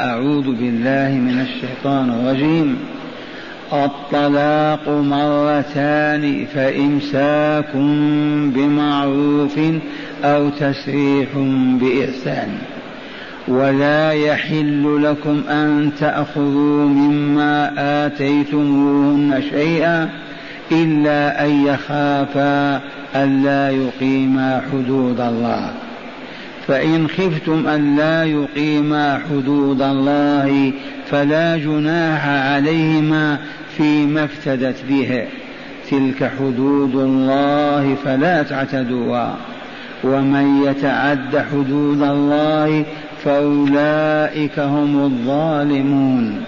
أعوذ بالله من الشيطان الرجيم. الطلاق مرتان فإمساك بمعروف أو تسريح بإحسان. ولا يحل لكم أن تأخذوا مما آتيتموهن شيئا إلا أن يخافا ألا يقيما حدود الله. فإن خفتم أن لا يقيما حدود الله فلا جناح عليهما فيما افتدت به. تلك حدود الله فلا تعتدوها. ومن يتعد حدود الله فأولئك هم الظالمون.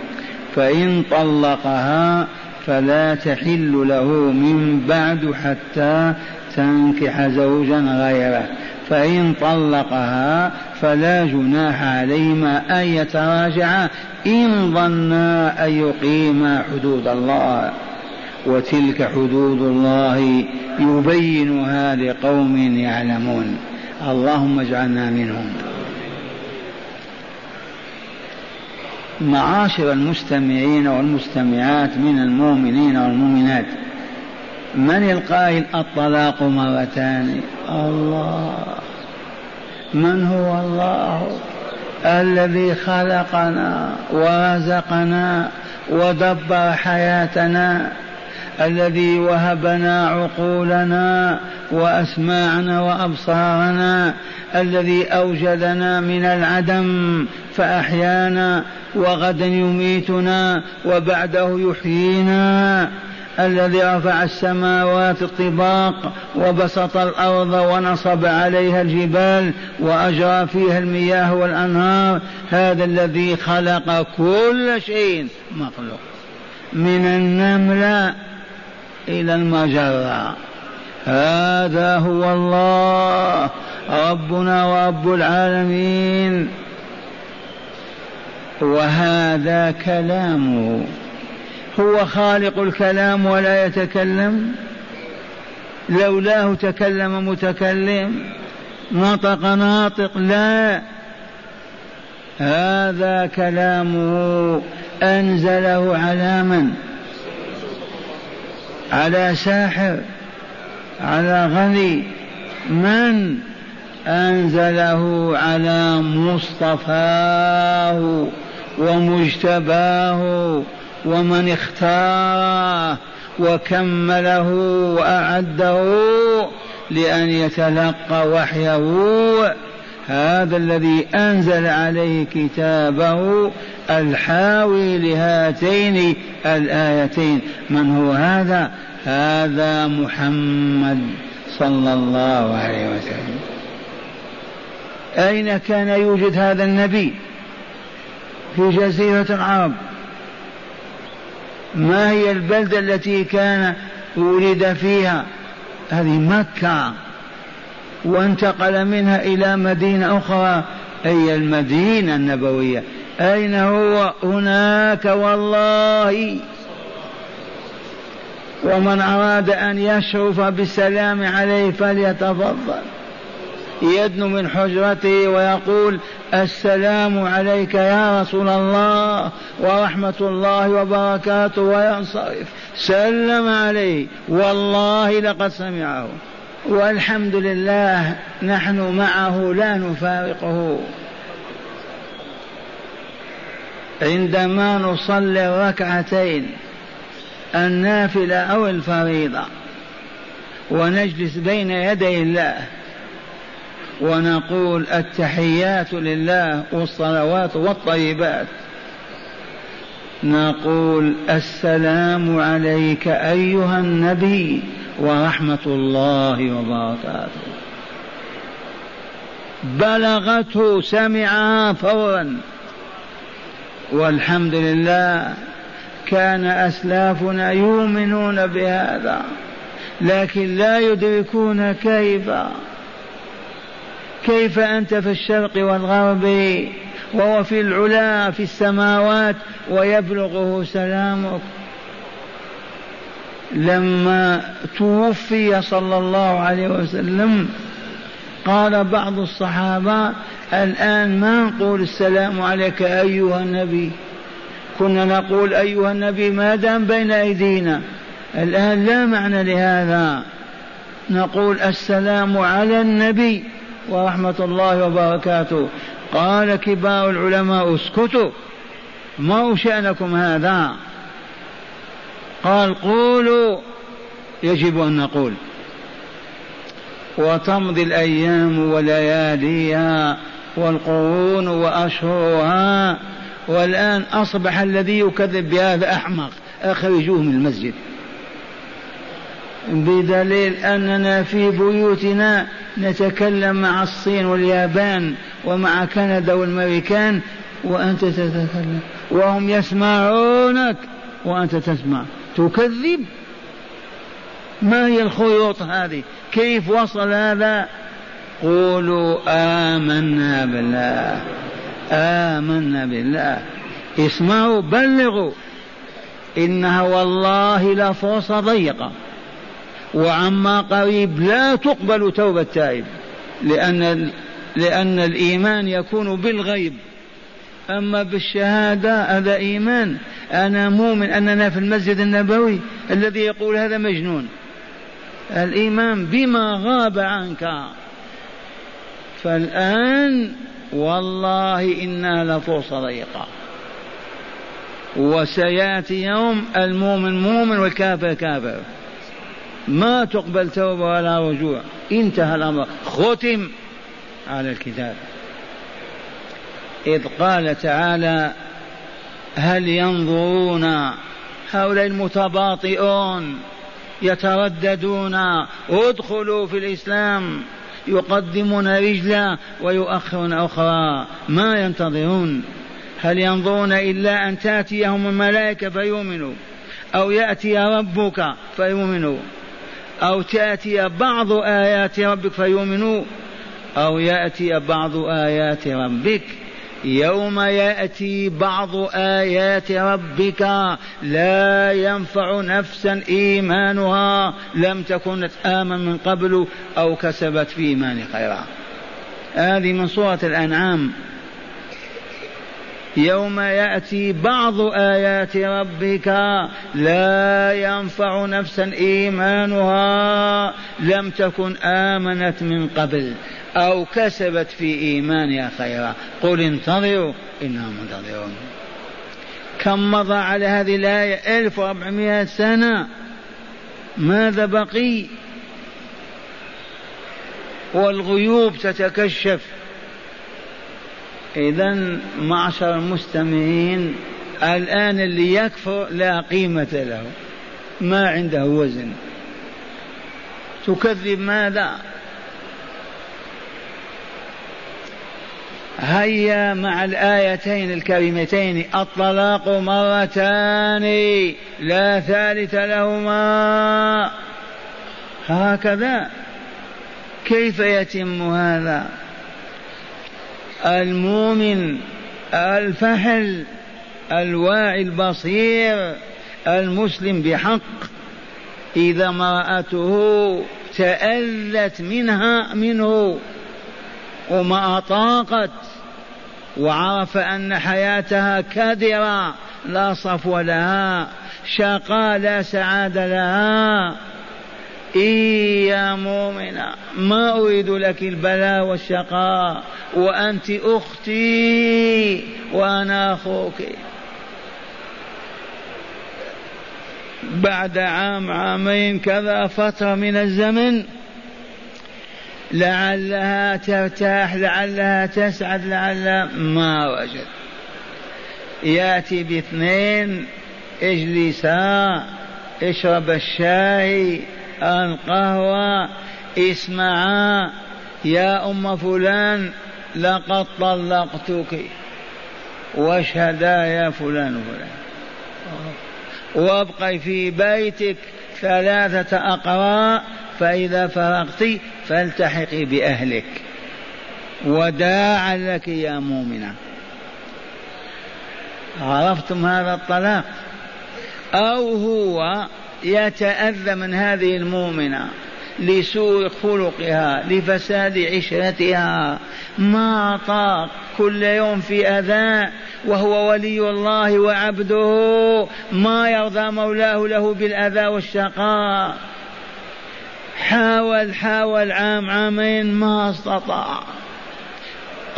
فإن طلقها فلا تحل له من بعد حتى تنكح زوجا غيره. فإن طلقها فلا جناح عليهما أن يتراجعا. إن ظنا أن يقيما حدود الله. وتلك حدود الله يبينها لقوم يعلمون. اللهم اجعلنا منهم. معاشر المستمعين والمستمعات من المؤمنين والمؤمنات. من القائل الطلاق مرتان؟ الله. من هو الله؟ الذي خلقنا ورزقنا ودبر حياتنا. الذي وهبنا عقولنا وأسماعنا وأبصارنا. الذي أوجدنا من العدم فأحيانا وغدا يميتنا وبعده يحيينا. الذي رفع السماوات الطباق وبسط الأرض ونصب عليها الجبال وأجرى فيها المياه والأنهار هذا الذي خلق كل شيء مخلوق من النمله إلى المجره هذا هو الله ربنا ورب العالمين. وهذا كلامه. هو خالق الكلام ولا يتكلم. لولاه تكلم متكلم. نطق ناطق لا. هذا كلامه أنزله على من؟ على ساحر على غني. من أنزله على مصطفاه ومجتباه ومن اختاره وكمله وأعده لأن يتلقى وحيه. هذا الذي أنزل عليه كتابه الحاوي لهاتين الآيتين. من هو هذا؟ هذا محمد صلى الله عليه وسلم. أين كان يوجد هذا النبي في جزيرة العرب؟ ما هي البلدة التي كان ولد فيها؟ هذه مكة. وانتقل منها إلى مدينة أخرى أي المدينة النبوية. أين هو؟ هناك والله. ومن أراد أن يشرف بالسلام عليه فليتفضل. يدنو من حجرته ويقول السلام عليك يا رسول الله ورحمة الله وبركاته وينصرف. سلم عليه والله لقد سمعه. والحمد لله نحن معه لا نفارقه. عندما نصلي الركعتين النافلة أو الفريضة ونجلس بين يدي الله ونقول التحيات لله والصلوات والطيبات. نقول السلام عليك أيها النبي ورحمة الله وبركاته. بلغته سمعها فورا. والحمد لله كان أسلافنا يؤمنون بهذا لكن لا يدركون كيف. كيف أنت في الشرق والغرب؟ وهو في العلا في السماوات ويبلغه سلامك. لما توفي صلى الله عليه وسلم قال بعض الصحابة الآن ما نقول السلام عليك أيها النبي؟ كنا نقول أيها النبي ما دام بين أيدينا. الآن لا معنى لهذا. نقول السلام على النبي. ورحمة الله وبركاته. قال كبار العلماء اسكتوا. ما شأنكم هذا؟ قال قولوا. يجب أن نقول. وتمضي الأيام ولياليها والقرون وأشهرها. والآن أصبح الذي يكذب بهذا أحمق. أخرجوه من المسجد. بدليل أننا في بيوتنا نتكلم مع الصين واليابان ومع كندا والأمريكان وأنت تتكلم. وهم يسمعونك وأنت تسمع. تكذب؟ ما هي الخيوط هذه؟ كيف وصل هذا؟ قولوا آمنا بالله. آمنا بالله. اسمعوا بلغوا. إنها والله لفرصة ضيقة. وعما قريب لا تقبل توبة التائب لأن لأن الإيمان يكون بالغيب. أما بالشهادة هذا إيمان. أنا مؤمن أننا في المسجد النبوي الذي يقول هذا مجنون. الإيمان بما غاب عنك. فالآن والله إنها لفرصة ضيقة وسيأتي يوم المؤمن مؤمن والكافر كافر. ما تقبل توبة ولا رجوع انتهى الأمر. ختم على الكتاب. إذ قال تعالى هل ينظرون؟ هؤلاء المتباطئون يترددون. ادخلوا في الإسلام. يقدمون رجلا ويؤخرون أخرى. ما ينتظرون. هل ينظرون إلا أن تأتيهم الملائكة فيؤمنوا. أو يأتي ربك فيؤمنوا. أو تأتي بعض آيات ربك فيؤمنوا أو يأتي بعض آيات ربك. يوم يأتي بعض آيات ربك لا ينفع نفسا إيمانها. لم تكن امن من قبل أو كسبت في إيمان خيرا هذه من سوره الأنعام. يوم يأتي بعض آيات ربك لا ينفع نفسا إيمانها لم تكن آمنت من قبل أو كسبت في إيمانها خيرا. قل انتظروا أنا منتظرون. كم مضى على هذه الآية؟ 1400 سنة. ماذا بقي؟ والغيوب تتكشف. إذا معشر المستمعين الآن اللي يكفر لا قيمة له. ما عنده وزن. تكذب ماذا؟ هيا مع الآيتين الكريمتين. الطلاق مرتان لا ثالث لهما. هكذا. كيف يتم هذا؟ المؤمن الفحل الواعي البصير المسلم بحق. إذا امرأته تألت منها منه وما أطاقت وعرف أن حياتها كدرة لا صفو لها شقاء لا سعادة لها. إي يا مؤمنة ما أريد لك البلاء والشقاء وأنت أختي وأنا أخوك. بعد عام عامين كذا فترة من الزمن لعلها ترتاح لعلها تسعد لعلها ما وجد. يأتي باثنين اجلسا اشرب الشاي القهوة اسمعا يا أم فلان لقد طلقتك. واشهدا يا فلان فلان. وابقي في بيتك ثلاثة أقراء فإذا فرغت فالتحقي بأهلك. وداعا لك يا مؤمنة. عرفتم هذا الطلاق؟ أو هو يتأذى من هذه المؤمنة لسوء خلقها لفساد عشرتها. ما طاق كل يوم في أذى وهو ولي الله وعبده. ما يرضى مولاه له بالأذى والشقاء. حاول حاول عام عامين ما استطاع.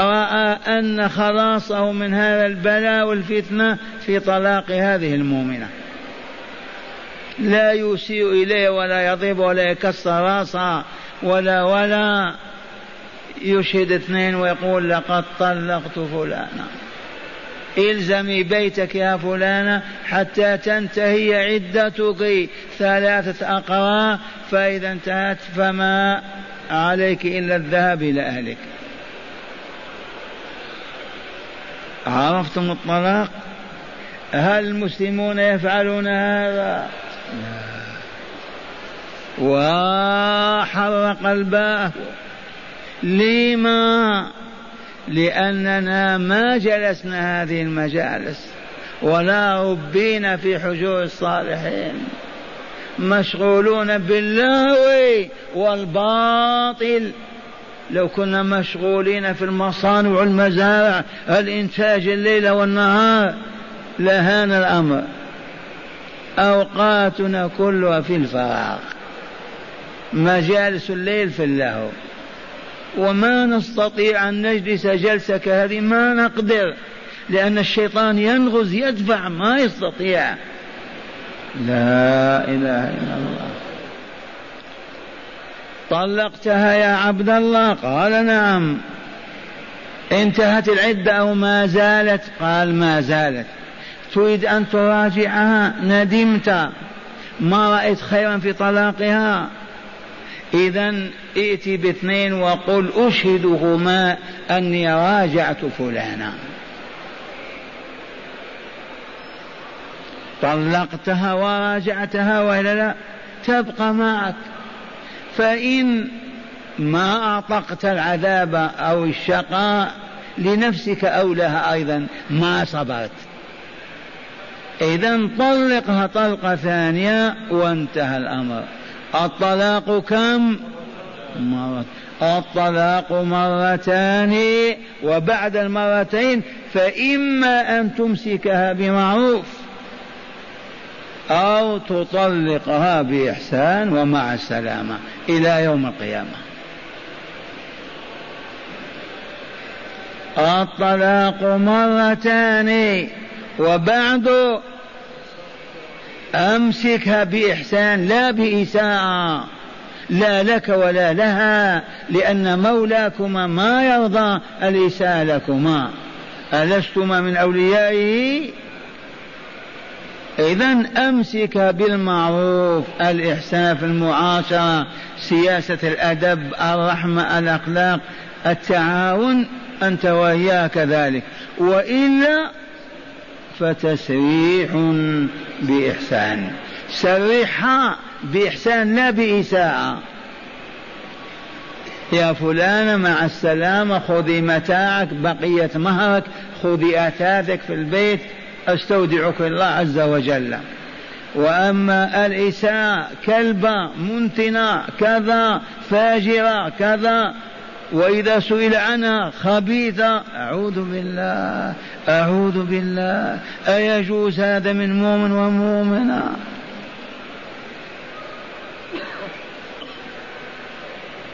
رأى أن خلاصه من هذا البلاء والفتنة في طلاق هذه المؤمنة. لا يسيء إليه ولا يضرب ولا يكسر راسها ولا ولا. يشهد اثنين ويقول لقد طلقت فلانا. إلزمي بيتك يا فلانة حتى تنتهي عدتك ثلاثة أقراء فإذا انتهت فما عليك إلا الذهاب إلى أهلك. عرفتم الطلاق؟ هل المسلمون يفعلون هذا؟ وحرق الباب لما؟ لأننا ما جلسنا هذه المجالس ولا ربينا في حجور الصالحين. مشغولون باللهو والباطل. لو كنا مشغولين في المصانع والمزارع الإنتاج الليل والنهار لهان الأمر؟ أوقاتنا كلها في الفراغ. مجالس الليل في اللهو. وما نستطيع أن نجلس جلسة كهذه ما نقدر لأن الشيطان ينغز يدفع ما يستطيع. لا إله إلا الله. طلقتها يا عبد الله؟ قال نعم. انتهت العدة أو ما زالت؟ قال ما زالت. تريد أن تراجعها ندمت. ما رأيت خيرا في طلاقها. إذا ائت باثنين وقل أشهدهما أني راجعت فلانا. طلقتها وراجعتها وإلا لا؟ تبقى معك. فإن ما أعطقت العذاب أو الشقاء لنفسك أو لها أيضا ما صبرت. إذا طلقها طلقة ثانية وانتهى الأمر. الطلاق كم؟ مرة. الطلاق مرتان وبعد المرتين فإما أن تمسكها بمعروف أو تطلقها بإحسان ومع السلامة إلى يوم القيامة. الطلاق مرتان. وبعد أمسكها بإحسان لا بإساءة لا لك ولا لها لأن مولاكما ما يرضى الإساءة لكما. ألستما من أوليائه إذا أمسك بالمعروف الإحسان في المعاشرة سياسة الأدب الرحمة الأخلاق التعاون أنت وإياه كذلك وإلا فتسريح بإحسان. سرحها بإحسان لا بإساءة. يا فلان مع السلامة خذي متاعك بقية مهرك خذي أثاثك في البيت أستودعك الله عز وجل. وأما الإساءة كلبة منتنة كذا فاجرة كذا وإذا سئل عنها خبيثه أعوذ بالله أعوذ بالله أيجوز هذا من مؤمن ومؤمنة؟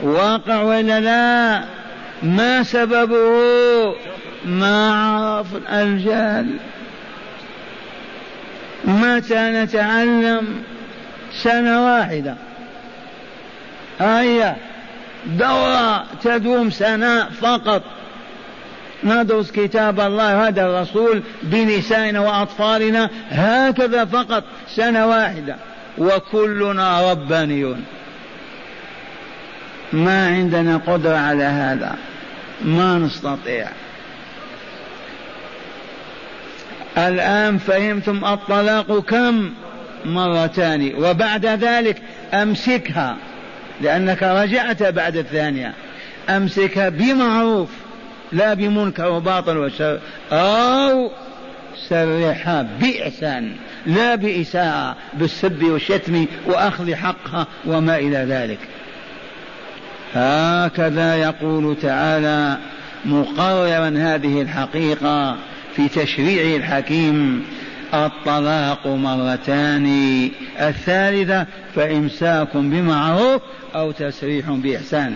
واقع ولا لا؟ ما سببه؟ ما عرف الجهل متى نتعلم؟ سنة واحدة. هيا. دورة تدوم سنة فقط. ندرس كتاب الله هذا الرسول بنسائنا وأطفالنا هكذا فقط سنة واحدة. وكلنا ربانيون. ما عندنا قدرة على هذا. ما نستطيع. الآن فهمتم الطلاق كم؟ مرتان. وبعد ذلك أمسكها. لأنك رجعت بعد الثانية. أمسكها بمعروف لا بمنكر وباطل وشر أو سرحها بإحسان لا بإساءة بالسب والشتم وأخذ حقها وما إلى ذلك. هكذا يقول تعالى مقررا هذه الحقيقة في تشريعه الحكيم. الطلاق مرتان. الثالثة فإمساك بمعروف أو تسريح بإحسان.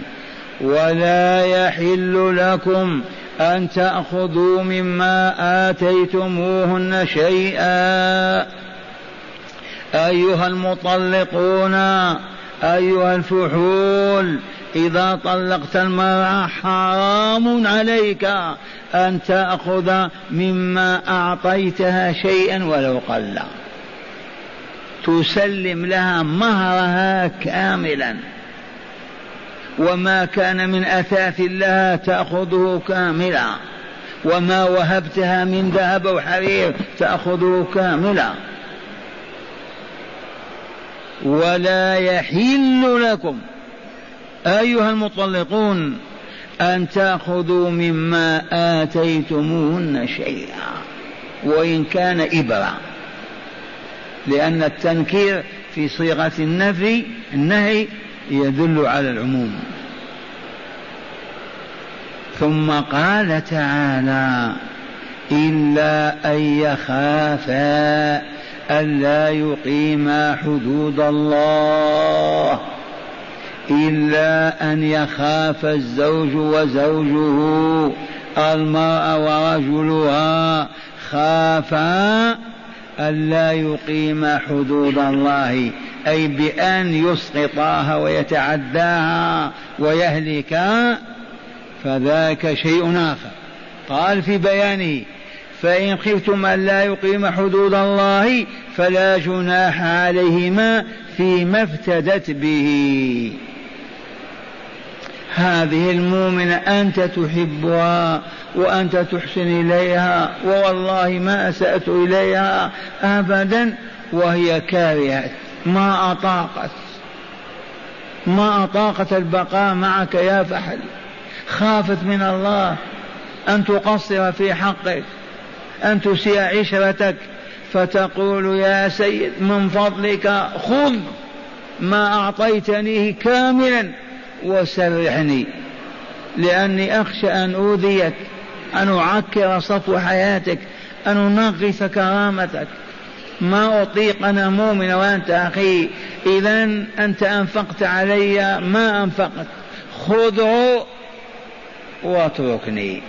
ولا يحل لكم أن تأخذوا مما آتيتموهن شيئا. أيها المطلقون أيها الفحول إذا طلقت المرأة حرام عليك أن تأخذ مما أعطيتها شيئا ولو قل. تسلم لها مهرها كاملا. وما كان من أثاث لها تأخذه كاملا. وما وهبتها من ذهب أو حرير تأخذه كاملا. ولا يحل لكم أيها المطلقون أن تأخذوا مما آتيتموهن شيئا وإن كان إبرة. لأن التنكير في صيغة النفي النهي يدل على العموم. ثم قال تعالى إلا أن يخافا ألا يقيما حدود الله. إلا أن يخاف الزوج وزوجه المرأة ورجلها خافا ألا يقيم حدود الله أي بأن يسقطاها ويتعداها ويهلكا فذاك شيء آخر. قال في بيانه فإن خفتم أن لا يقيم حدود الله فلا جناح عليهما فيما افتدت به. هذه المؤمنة أنت تحبها وأنت تحسن إليها ووالله ما أسأت إليها أبدا وهي كارهة. ما أطاقت. ما أطاقت البقاء معك يا فحل. خافت من الله أن تقصر في حقك أن تسيء عشرتك فتقول يا سيد من فضلك خذ ما أعطيتنيه كاملا. وسرحني لأني أخشى أن أوذيك أن أعكر صفو حياتك أن أنغص كرامتك. ما أطيق أنا مؤمن وأنت أخي. إذا أنت أنفقت علي ما أنفقت. خذه واتركني.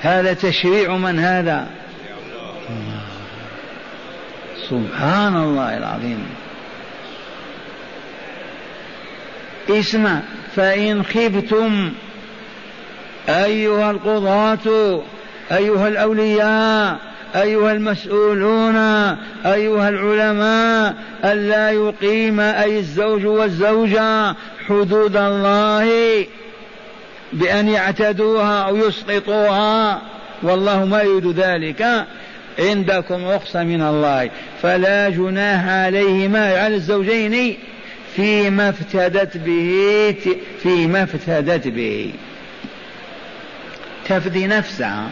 هذا تشريع من هذا؟ سبحان الله العظيم. اسمع فإن خفتم أيها القضاة أيها الأولياء أيها المسؤولون أيها العلماء ألا يقيم أي الزوج والزوجة حدود الله بأن يعتدوها أو يسقطوها. والله ما يريد ذلك. عندكم رخصة من الله. فلا جناح عليهما على الزوجين فيما افتدت به فيما افتدت به. تفدي نفسها.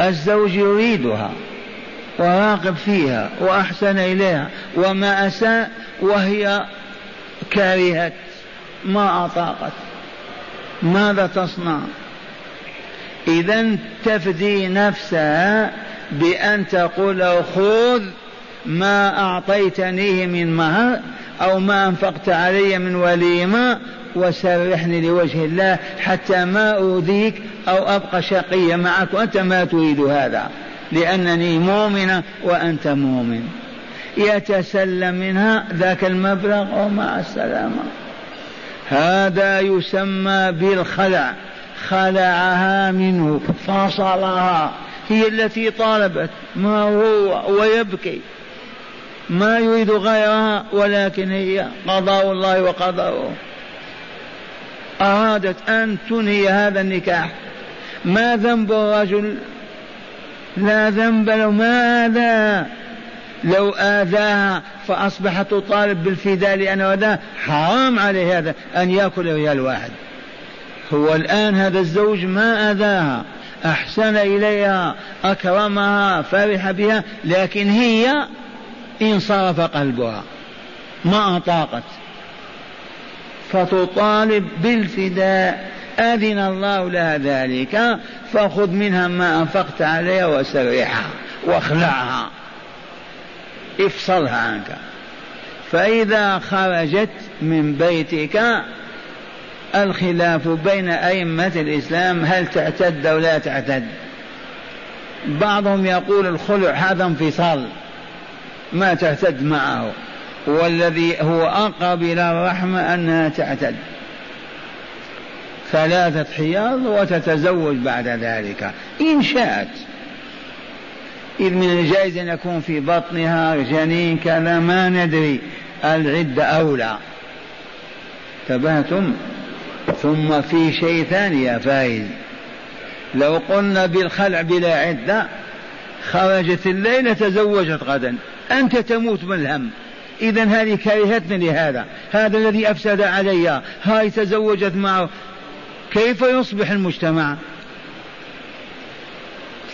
الزوج يريدها وراقب فيها وأحسن إليها وما أساء وهي كرهت ما أطاقت. ماذا تصنع؟ إذا تفدي نفسها بأن تقول خذ ما أعطيتنيه من مهر أو ما أنفقت علي من وليمة وسرحني لوجه الله حتى ما أؤذيك أو أبقى شقيا معك وأنت ما تريد هذا لأنني مؤمنة وأنت مؤمن. يتسلم منها ذاك المبلغ ومع السلامة. هذا يسمى بالخلع خلعها منه فصلها هي التي طالبت ما هو ويبكي. ما يريد غيرها ولكن هي قضاء الله وقدره أرادت أن تنهي هذا النكاح. ما ذنب الرجل؟ لا ذنب له. ماذا؟ لو آذاها فأصبحت تطالب بالفداء لأن هذا حرام عليه هذا أن يأكل ريال واحد. هو الآن هذا الزوج ما آذاها. أحسن إليها أكرمها فرح بها لكن هي انصرف قلبها ما أطاقت. فتطالب بالفداء أذن الله لها ذلك فخذ منها ما أنفقت عليها وسرحها واخلعها. افصلها عنك. فإذا خرجت من بيتك الخلاف بين أئمة الإسلام هل تعتد أو لا تعتد؟ بعضهم يقول الخلع هذا انفصال. ما تعتد معه والذي هو أقرب إلى الرحمة أنها تعتد. ثلاثة حياض وتتزوج بعد ذلك. إن شاءت. إذ من الجائز أن يكون في بطنها جنين كذا ما ندري. العدة أولى. انتبهتم؟ ثم في شيء ثاني يا فايز لو قلنا بالخلع بلا عدة خرجت الليلة تزوجت غدا. أنت تموت من الهم. إذا هذه كرهتني لهذا. هذا الذي أفسد علي. هاي تزوجت معه. كيف يصبح المجتمع؟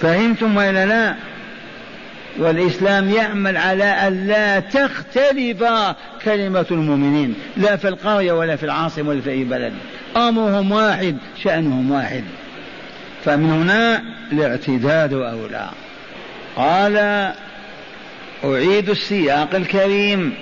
فهمتم ولا لا؟ والإسلام يعمل على أن لا تختلف كلمة المؤمنين. لا في القرية ولا في العاصمة ولا في أي بلد. أمرهم واحد شأنهم واحد. فمن هنا الاعتداد أولى. قال أعيد السياق الكريم.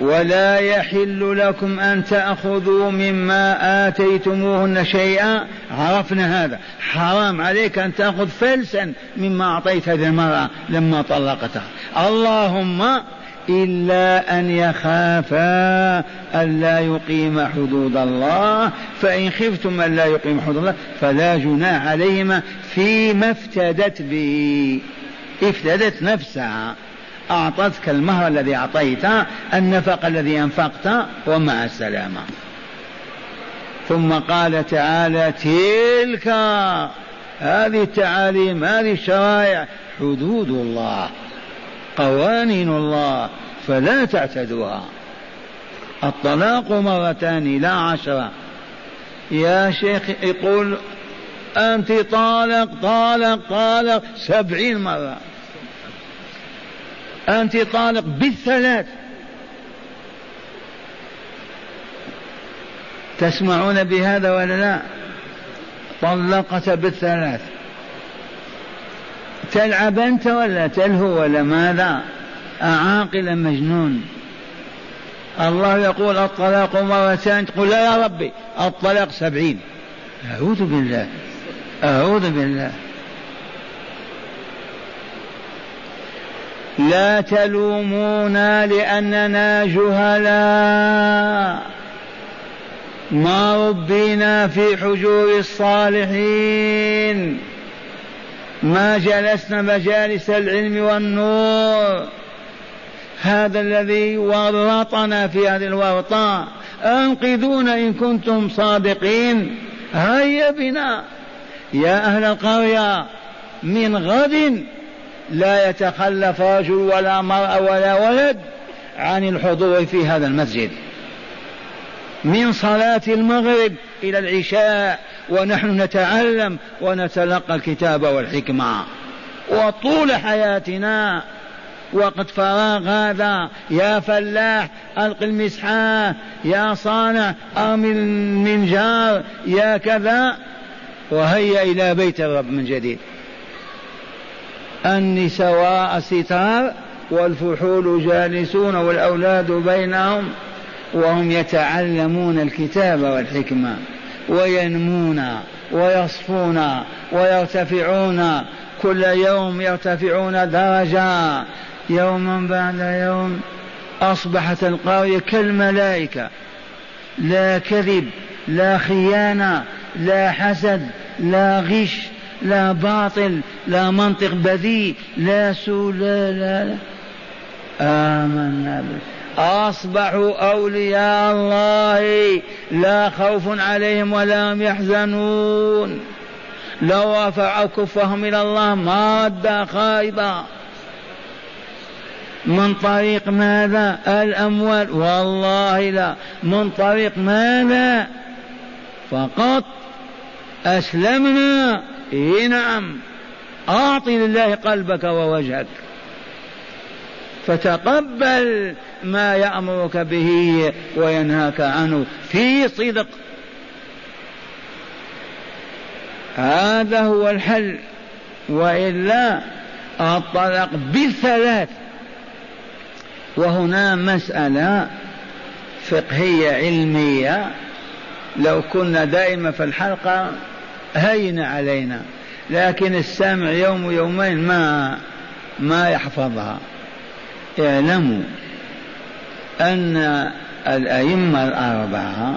ولا يحل لكم أن تأخذوا مما آتيتموهن شيئا. عرفنا هذا. حرام عليك أن تأخذ فلسا مما أعطيت هذه المرأة لما طلقتها. اللهم إلا أن يخافا ألا يقيم حدود الله. فإن خفتم أن لا يقيم حدود الله فلا جناح عليهما فيما افتدت به. افتدت نفسها. أعطتك المهر الذي أعطيته النفق الذي أنفقت ومع السلامة. ثم قال تعالى تلك هذه التعاليم هذه الشرائع حدود الله قوانين الله فلا تعتدوها. الطلاق مرتان لا عشرة. يا شيخ يقول أنت طالق طالق طالق سبعين مرة. أنت طالق بالثلاث. تسمعون بهذا ولا لا؟ طلقت بالثلاث. تلعب أنت ولا تلهو ولا ماذا؟ أعاقل مجنون. الله يقول الطلاق مرتان تقول لا يا ربي الطلاق سبعين. أعوذ بالله أعوذ بالله. لا تلومونا لأننا جهلاء. ما ربينا في حجور الصالحين. ما جلسنا مجالس العلم والنور. هذا الذي ورطنا في هذه الورطة. أنقذونا إن كنتم صادقين. هيا بنا. يا أهل القرية من غد لا يتخلف رجل ولا مرأة ولا ولد عن الحضور في هذا المسجد. من صلاة المغرب إلى العشاء ونحن نتعلم ونتلقى الكتاب والحكمة. وطول حياتنا وقت فراغ هذا يا فلاح ألق المسحاه يا صانع أرمي المنجار يا كذا وهيا إلى بيت الرب من جديد. النساء ستار والفحول جالسون والأولاد بينهم وهم يتعلمون الكتاب والحكمة وينمون ويصفون ويرتفعون كل يوم يرتفعون درجة. يوما بعد يوم أصبحت القرية كالملائكة. لا كذب لا خيانة لا حسد لا غش لا باطل لا منطق بذيء لا سوء لا لا, لا. آمنا به أصبحوا أولياء الله. لا خوف عليهم ولا هم يحزنون. لو رفعوا كفهم إلى الله ما رد خائبا. من طريق ماذا؟ الأموال. والله لا. من طريق ماذا؟ فقط أسلمنا. إيه نعم. أعط لله قلبك ووجهك. فتقبل ما يأمرك به وينهاك عنه في صدق. هذا هو الحل. وإلا الطلاق بالثلاث. وهنا مسألة فقهية علمية. لو كنا دائما في الحلقة هين علينا لكن السامع يوم يومين ما ما يحفظها. اعلموا أن الأئمة الأربعة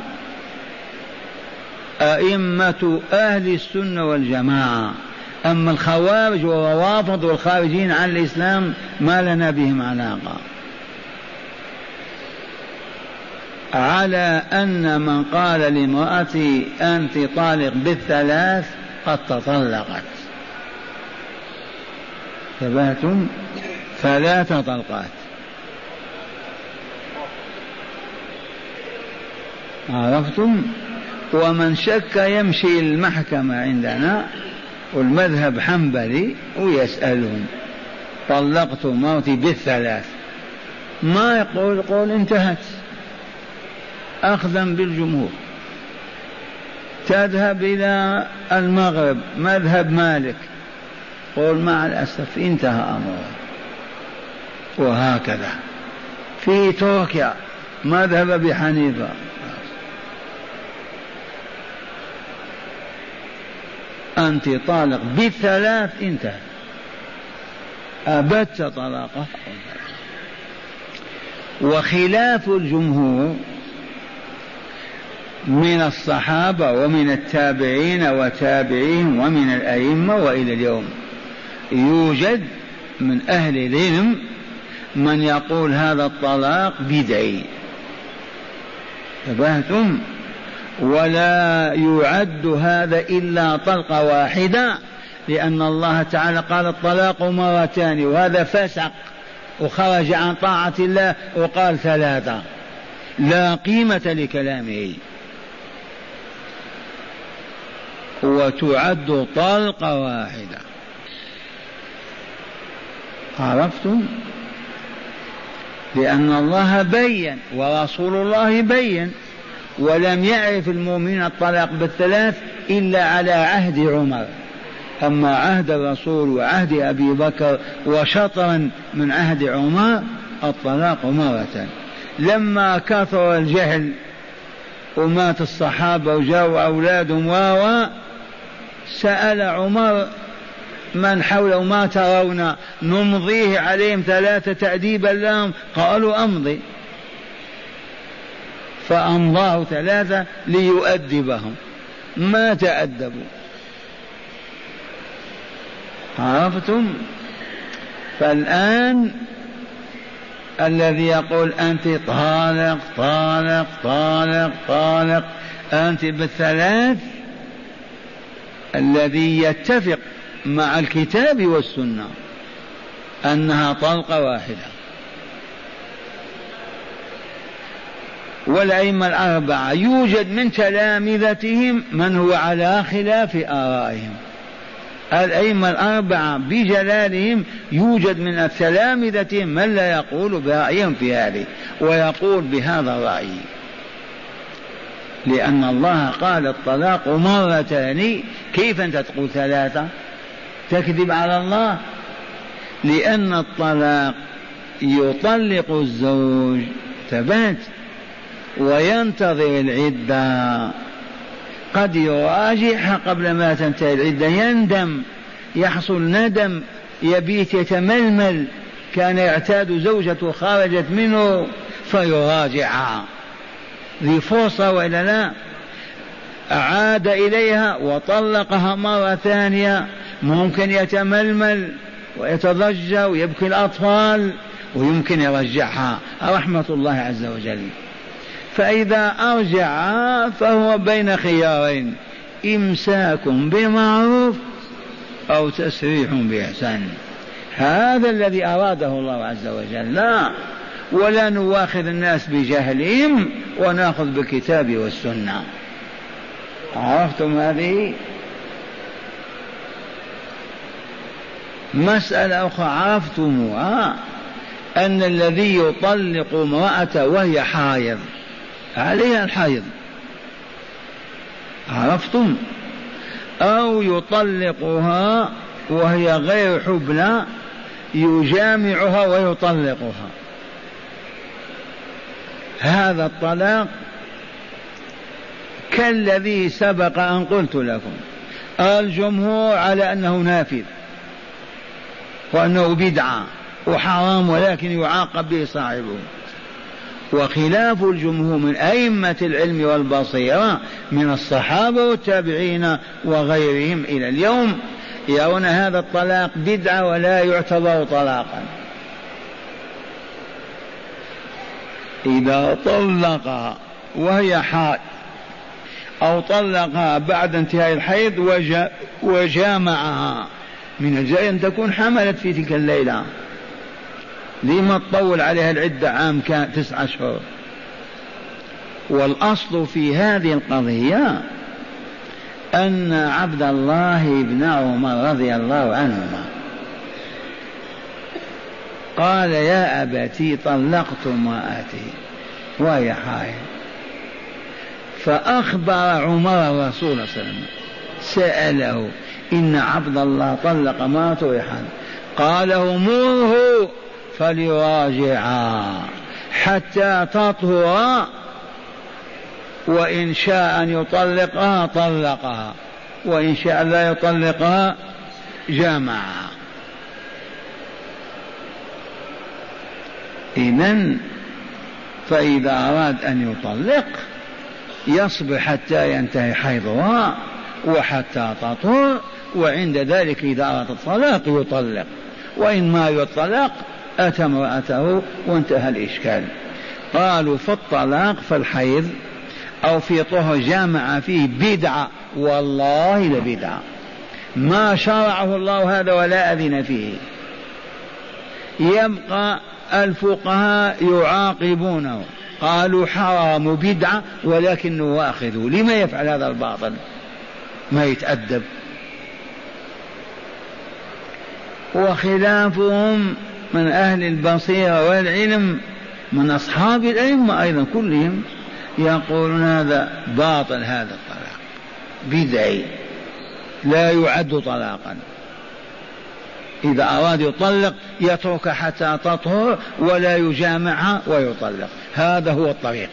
أئمة أهل السنة والجماعة أما الخوارج والروافض والخارجين عن الإسلام ما لنا بهم علاقة. على أن من قال لامرأتي أنت طالق بالثلاث قد تطلقت. ثباتم ثلاث طلقات عرفتم؟ ومن شك يمشي المحكمة عندنا والمذهب حنبلي ويسألهم طلقت موتي بالثلاث. ما يقول؟ قول انتهت. أخذا بالجمهور. تذهب إلى المغرب مذهب مالك. قول مع الأسف انتهى أمره. وهكذا. في تركيا مذهب أبي حنيفة. أنت طالق. بالثلاث انتهى. أبدت طلاقه. وخلاف الجمهور من الصحابة ومن التابعين وتابعيهم ومن الأئمة وإلى اليوم. يوجد من أهل العلم من يقول هذا الطلاق بدعي. تبهتم؟ ولا يعد هذا إلا طلقة واحدة لأن الله تعالى قال الطلاق مرتان وهذا فسق وخرج عن طاعة الله وقال ثلاثة. لا قيمة لكلامه. وتعد طلقة واحدة. عرفتم؟ لأن الله بين ورسول الله بين ولم يعرف المؤمنين الطلاق بالثلاث إلا على عهد عمر. أما عهد الرسول وعهد أبي بكر وشطرا من عهد عمر الطلاق مرة. لما كثر الجهل ومات الصحابة وجاءوا أولادهم و سأل عمر من حوله ما ترون نمضيه عليهم ثلاثة تأديبا لهم؟ قالوا أمضي. فأمضاه ثلاثة ليؤدبهم. ما تأدبوا. عرفتم؟ فالآن الذي يقول أنت طالق طالق طالق طالق أنت بالثلاث الذي يتفق مع الكتاب والسنة أنها طلقة واحدة. والأئمة الأربعة يوجد من تلامذتهم من هو على خلاف آرائهم. الأئمة الأربعة بجلالهم يوجد من تلامذتهم من لا يقول برأيهم في هذه ويقول بهذا الرأي. لأن الله قال الطلاق مرتان. كيف أنت تقول ثلاثة؟ تكذب على الله. لأن الطلاق يطلق الزوج ثبات وينتظر العدة. قد يراجعها قبل ما تنتهي العدة. يندم يحصل ندم يبيت يتململ. كان يعتاد زوجته خرجت منه فيراجعها. ذي فرصة وإلا لا عاد إليها وطلقها مرة ثانية ممكن يتململ ويتضجر ويبكي الأطفال ويمكن يرجعها. رحمة الله عز وجل. فإذا أرجع فهو بين خيارين إمساك بمعروف أو تسريح بإحسان. هذا الذي أراده الله عز وجل. لا. ولا نواخذ الناس بجهلهم ونأخذ بالكتاب والسنة. عرفتم هذه؟ مسألة أخرى. عرفتموها أن الذي يطلق امرأة وهي حائض. عليها الحيض عرفتم؟ أو يطلقها وهي غير حبلى يجامعها ويطلقها. هذا الطلاق كالذي سبق أن قلت لكم. الجمهور على أنه نافذ وأنه بدعة وحرام ولكن يعاقب به صاحبه. وخلاف الجمهور من أئمة العلم والبصيرة من الصحابة والتابعين وغيرهم إلى اليوم يرون هذا الطلاق بدعة ولا يعتبر طلاقا. إذا طلقها وهي حائض أو طلقها بعد انتهاء الحيض وجامعها. من الجاي أن تكون حملت في تلك الليلة. لما تطول عليها العدة عام كان تسعة أشهر والأصل في هذه القضية أن عبد الله بن عمر رضي الله عنهما قال يا أبتي طلقت امرأتي. وهي حائض. فأخبر عمر الرسول صلى الله عليه وسلم. سأله إن عبد الله طلق امرأته وهي حائض قال مره فليراجعا حتى تطهر. وإن شاء أن يطلقها طلقها. وإن شاء لا يطلقها جامعها إذا فإذا أراد أن يطلق يصبر حتى ينتهي حيضها وحتى تطهر وعند ذلك إذا أراد الطلاق يطلق. وإن ما يطلق أتى امرأته وانتهى الإشكال. قالوا في الطلاق فالحيض أو في طهر جامع فيه بدعة. والله لبدعة. ما شرعه الله هذا ولا أذن فيه. يبقى الفقهاء يعاقبونه. قالوا حرام بدعة ولكنه واخذ. لما يفعل هذا الباطل؟ ما يتأدب. وخلافهم من أهل البصيرة والعلم من أصحاب الأئمة أيضا كلهم يقولون هذا باطل هذا الطلاق بدعي. لا يعد طلاقا. إذا أراد يطلق يترك حتى تطهر ولا يجامعها ويطلق. هذا هو الطريق.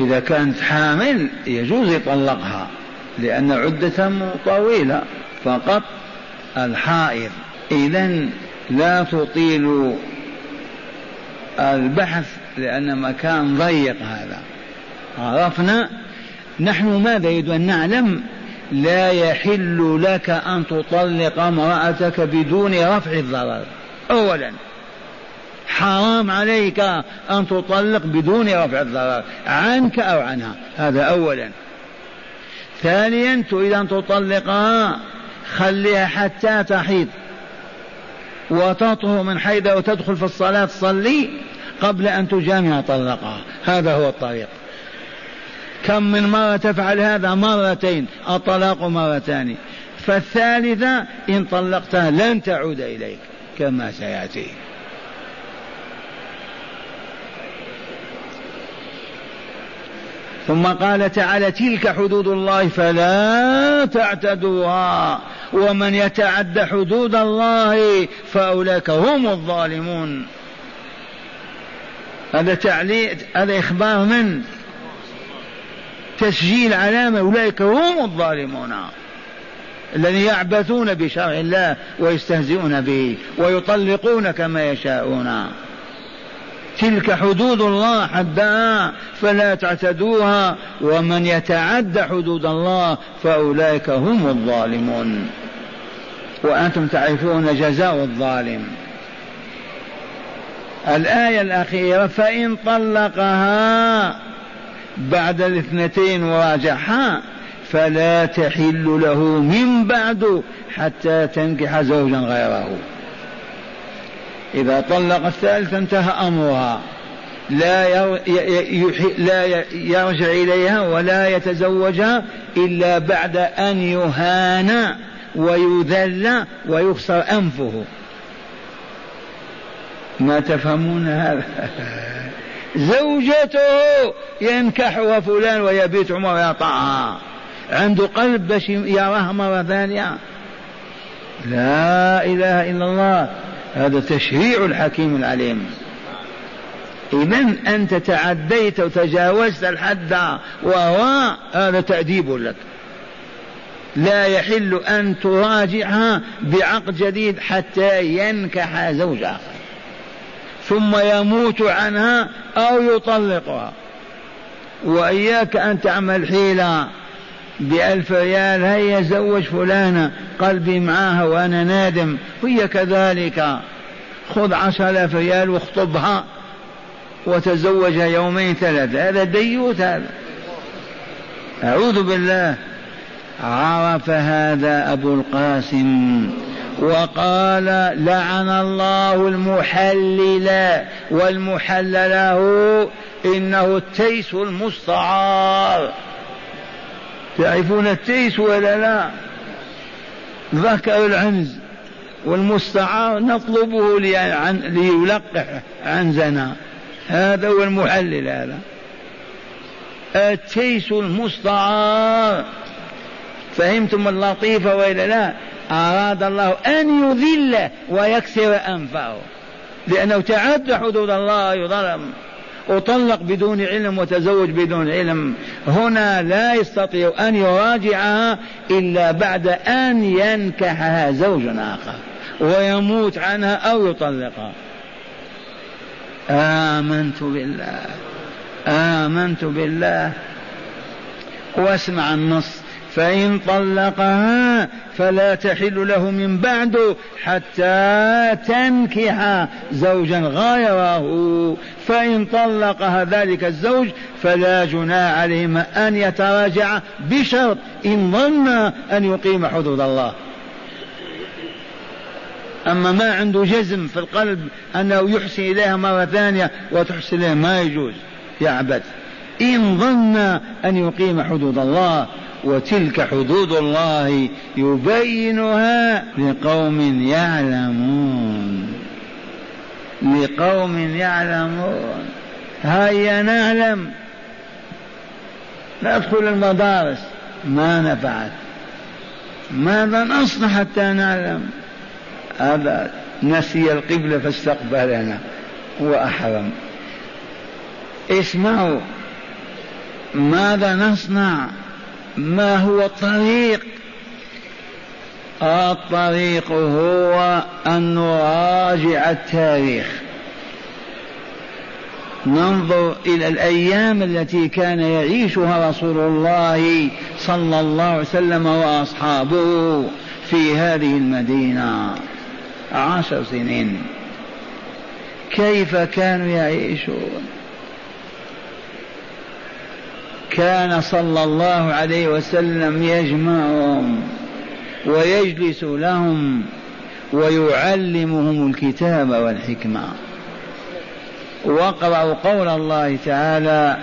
إذا كانت حامل يجوز يطلقها لأن عدة طويلة. فقط الحائض إذا لا تطيل البحث لأن مكان ضيق هذا. عرفنا؟ نحن ماذا يريد أن نعلم؟ لا يحل لك أن تطلق امرأتك بدون رفع الضرر. أولا حرام عليك أن تطلق بدون رفع الضرر عنك أو عنها. هذا أولا. ثانيا تريد أن تطلقها خليها حتى تحيض. وتطهر من حيث وتدخل في الصلاة تصلي قبل أن تجامع طلقها. هذا هو الطريق. كم من مرة تفعل هذا مرتين الطلاق مرتان. فالثالثة إن طلقتها لن تعود إليك كما سيأتي. ثم قال تعالى تلك حدود الله فلا تعتدوها. ومن يتعد حدود الله فأولئك هم الظالمون. هذا تعليق هذا إخبار من؟ تسجيل علامة أولئك هم الظالمون. الذين يعبثون بشرع الله ويستهزئون به ويطلقون كما يشاءون. تلك حدود الله حدها فلا تعتدوها ومن يتعد حدود الله فأولئك هم الظالمون. وأنتم تعرفون جزاء الظالم. الآية الأخيرة فإن طلقها بعد الاثنتين وراجعها فلا تحل له من بعد حتى تنكح زوجا غيره. إذا طلق الثالث انتهى أمرها. لا لا يرجع إليها ولا يتزوجها إلا بعد أن يهان ويذل ويكسر أنفه. ما تفهمون هذا؟ زوجته ينكحها فلان ويبيت عمر ويطعها عنده قلب باش يراها مرة ثانية. لا إله إلا الله. هذا تشريع الحكيم العليم. إذا أنت تعديت وتجاوزت الحد وهو هذا تأديب لك. لا يحل أن تراجعها بعقد جديد حتى ينكح زوج آخر ثم يموت عنها أو يطلقها. وإياك أن تعمل حيلة بألف ريال هيا زوج فلانة قلبي معاها وأنا نادم هي كذلك. خذ عشر آلاف ريال واخطبها وتزوجها يومين ثلاثة. هذا ديوت هذا. أعوذ بالله. عرف هذا أبو القاسم. وقال لعن الله المحلل والمحل له إنه التيس المستعار. تعرفون التيس ولا لا؟ ذكر العنز والمستعار نطلبه ليلقح عنزنا. هذا هو المحلل هذا. التيس المستعار. فهمتم اللطيفة وإلا لا؟ أراد الله أن يذله ويكسر أنفه. لأنه تعدى حدود الله يظلم. وطلق بدون علم وتزوج بدون علم. هنا لا يستطيع أن يراجعها إلا بعد أن ينكحها زوج آخر. ويموت عنها أو يطلقها آمنت بالله. آمنت بالله. واسمع النص. فإن طلقها فلا تحل له من بعد حتى تنكح زوجا غيره فإن طلقها ذلك الزوج فلا جناح عليهما أن يتراجع بشرط إن ظن أن يقيم حدود الله. أما ما عنده جزم في القلب أنه يحسن إليها مرة ثانية وتحسن إليها ما يجوز يعبد إن ظن أن يقيم حدود الله وتلك حدود الله يبينها لقوم يعلمون. لقوم يعلمون. هيا نعلم. ندخل المدارس. ما نفعت. ماذا نصنع حتى نعلم؟ هذا نسي القبلة فاستقبلنا. هو أحرم. اسمعوا. ماذا نصنع؟ ما هو الطريق؟ الطريق هو أن نراجع التاريخ. ننظر إلى الأيام التي كان يعيشها رسول الله صلى الله عليه وسلم وأصحابه في هذه المدينة. عشر سنين. كيف كانوا يعيشون؟ كان صلى الله عليه وسلم يجمعهم ويجلس لهم ويعلمهم الكتاب والحكمة. واقرأوا قول الله تعالى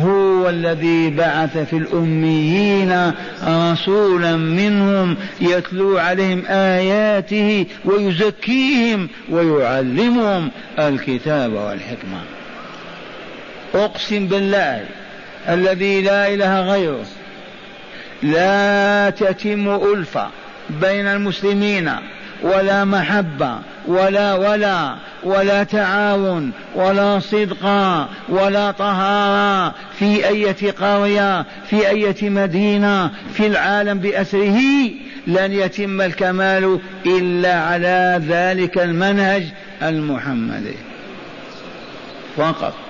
هو الذي بعث في الأميين رسولا منهم يتلو عليهم آياته ويزكيهم ويعلمهم الكتاب والحكمة. أقسم بالله الذي لا إله غيره لا تتم ألفة بين المسلمين ولا محبة ولا ولا ولا تعاون ولا صدق ولا طهارة في أية قرية في أية مدينة في العالم بأسره لن يتم الكمال إلا على ذلك المنهج المحمدي. فقط.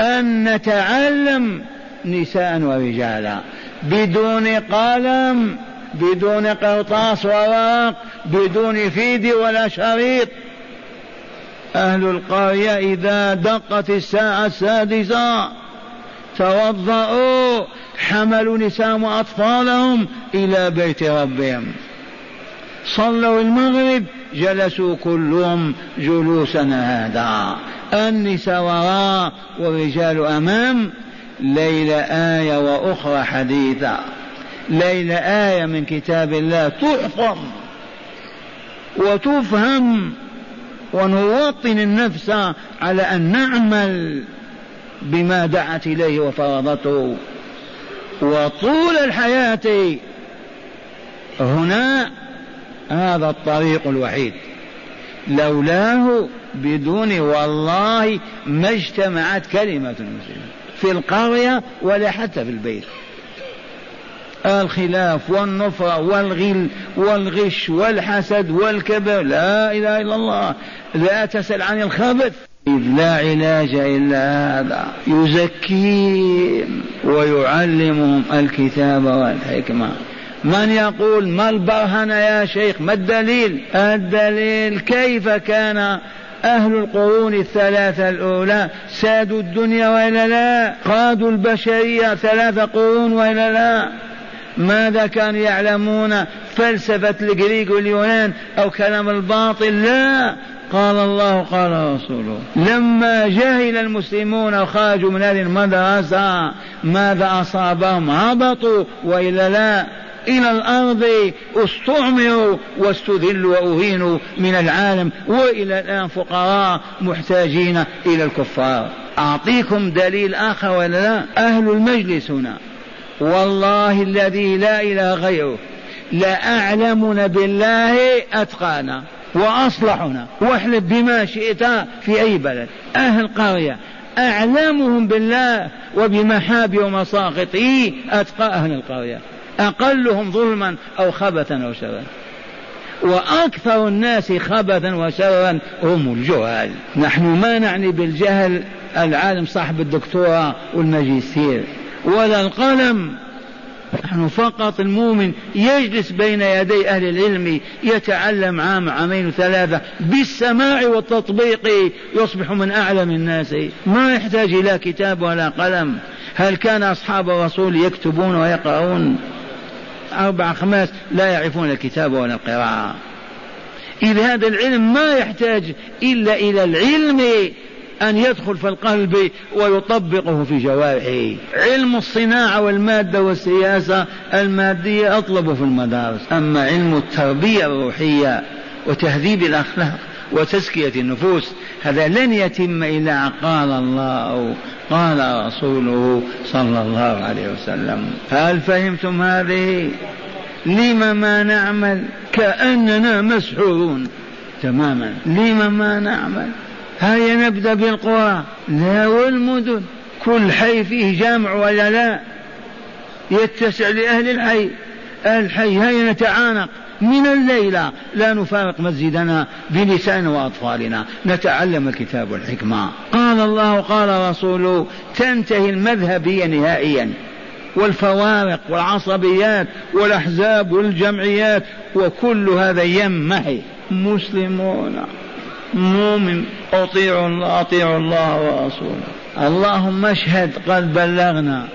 أن نتعلم نساء ورجالا بدون قلم بدون قرطاس وورق بدون فيد ولا شريط. أهل القرية إذا دقت الساعة السادسة توضأوا حملوا نساء وأطفالهم إلى بيت ربهم. صلوا المغرب جلسوا كلهم جلوسا هذا. النساء وراء والرجال أمام ليلة آية وأخرى حديثة. ليلة آية من كتاب الله تحفظ وتفهم ونوطن النفس على أن نعمل بما دعت إليه وفرضته. وطول الحياة هنا هذا الطريق الوحيد. لولاه بدون والله ما اجتمعت كلمة المسلمين. في القرية ولا حتى في البيت. الخلاف والنفرة والغل والغش والحسد والكبر. لا إله إلا الله. لا تسأل عن الخبث. إذ لا علاج إلا هذا. يزكيهم ويعلمهم الكتاب والحكمة. من يقول ما البرهنة يا شيخ؟ ما الدليل؟ الدليل كيف كان أهل القرون الثلاثة الأولى سادوا الدنيا وإلا لا؟ قادوا البشرية ثلاث قرون وإلا لا؟ ماذا كانوا يعلمون فلسفة الجريك واليونان أو كلام الباطل؟ لا. قال الله قال رسوله لما جهل المسلمون وخرجوا من هذه المدرسة ماذا أصابهم؟ هبطوا وإلا لا. إلى الأرض استعمروا واستذلوا وأهينوا من العالم وإلى الآن فقراء محتاجين إلى الكفار. أعطيكم دليل آخر ولا لا؟ أهل المجلس هنا. والله الذي لا إله غيره لأعلمنا بالله أتقانا وأصلحنا. واحلف بما شئت في أي بلد. أهل قرية أعلمهم بالله وبمحابه ومساقطه أتقى أهل القرية. أقلهم ظلما أو خبثا أو شرا وأكثر الناس خبثا وشرا هم الجهال. نحن ما نعني بالجهل العالم صاحب الدكتوراه والماجستير. ولا القلم. نحن فقط المؤمن يجلس بين يدي أهل العلم يتعلم عام عامين ثلاثة بالسماع والتطبيق يصبح من أعلم الناس. ما يحتاج إلى كتاب ولا قلم. هل كان أصحاب الرسول يكتبون ويقرؤون؟ أربع خماس لا يعرفون الكتاب ولا القراءة. إذ هذا العلم ما يحتاج إلا إلى العلم أن يدخل في القلب ويطبقه في جوارحه. علم الصناعة والمادة والسياسة المادية أطلب في المدارس. أما علم التربية الروحية وتهذيب الأخلاق وتزكية النفوس هذا لن يتم إلا قال الله قال رسوله صلى الله عليه وسلم. هل فهمتم هذه؟ لم ما نعمل؟ كأننا مسحورون تماما. لم ما نعمل؟ هيا نبدأ بالقرى لا والمدن. كل حي فيه جامع ولا لا؟ يتسع لأهل الحي. الحي هيا نتعانق. من الليلة. لا نفارق مسجدنا بلسان وأطفالنا. نتعلم الكتاب والحكمة. قال الله قال رسوله تنتهي المذهبية نهائيا. والفوارق والعصبيات والأحزاب والجمعيات وكل هذا يمحي مسلمون. مؤمن. أطيعوا الله أطيعوا الله ورسوله. اللهم اشهد قد بلغنا.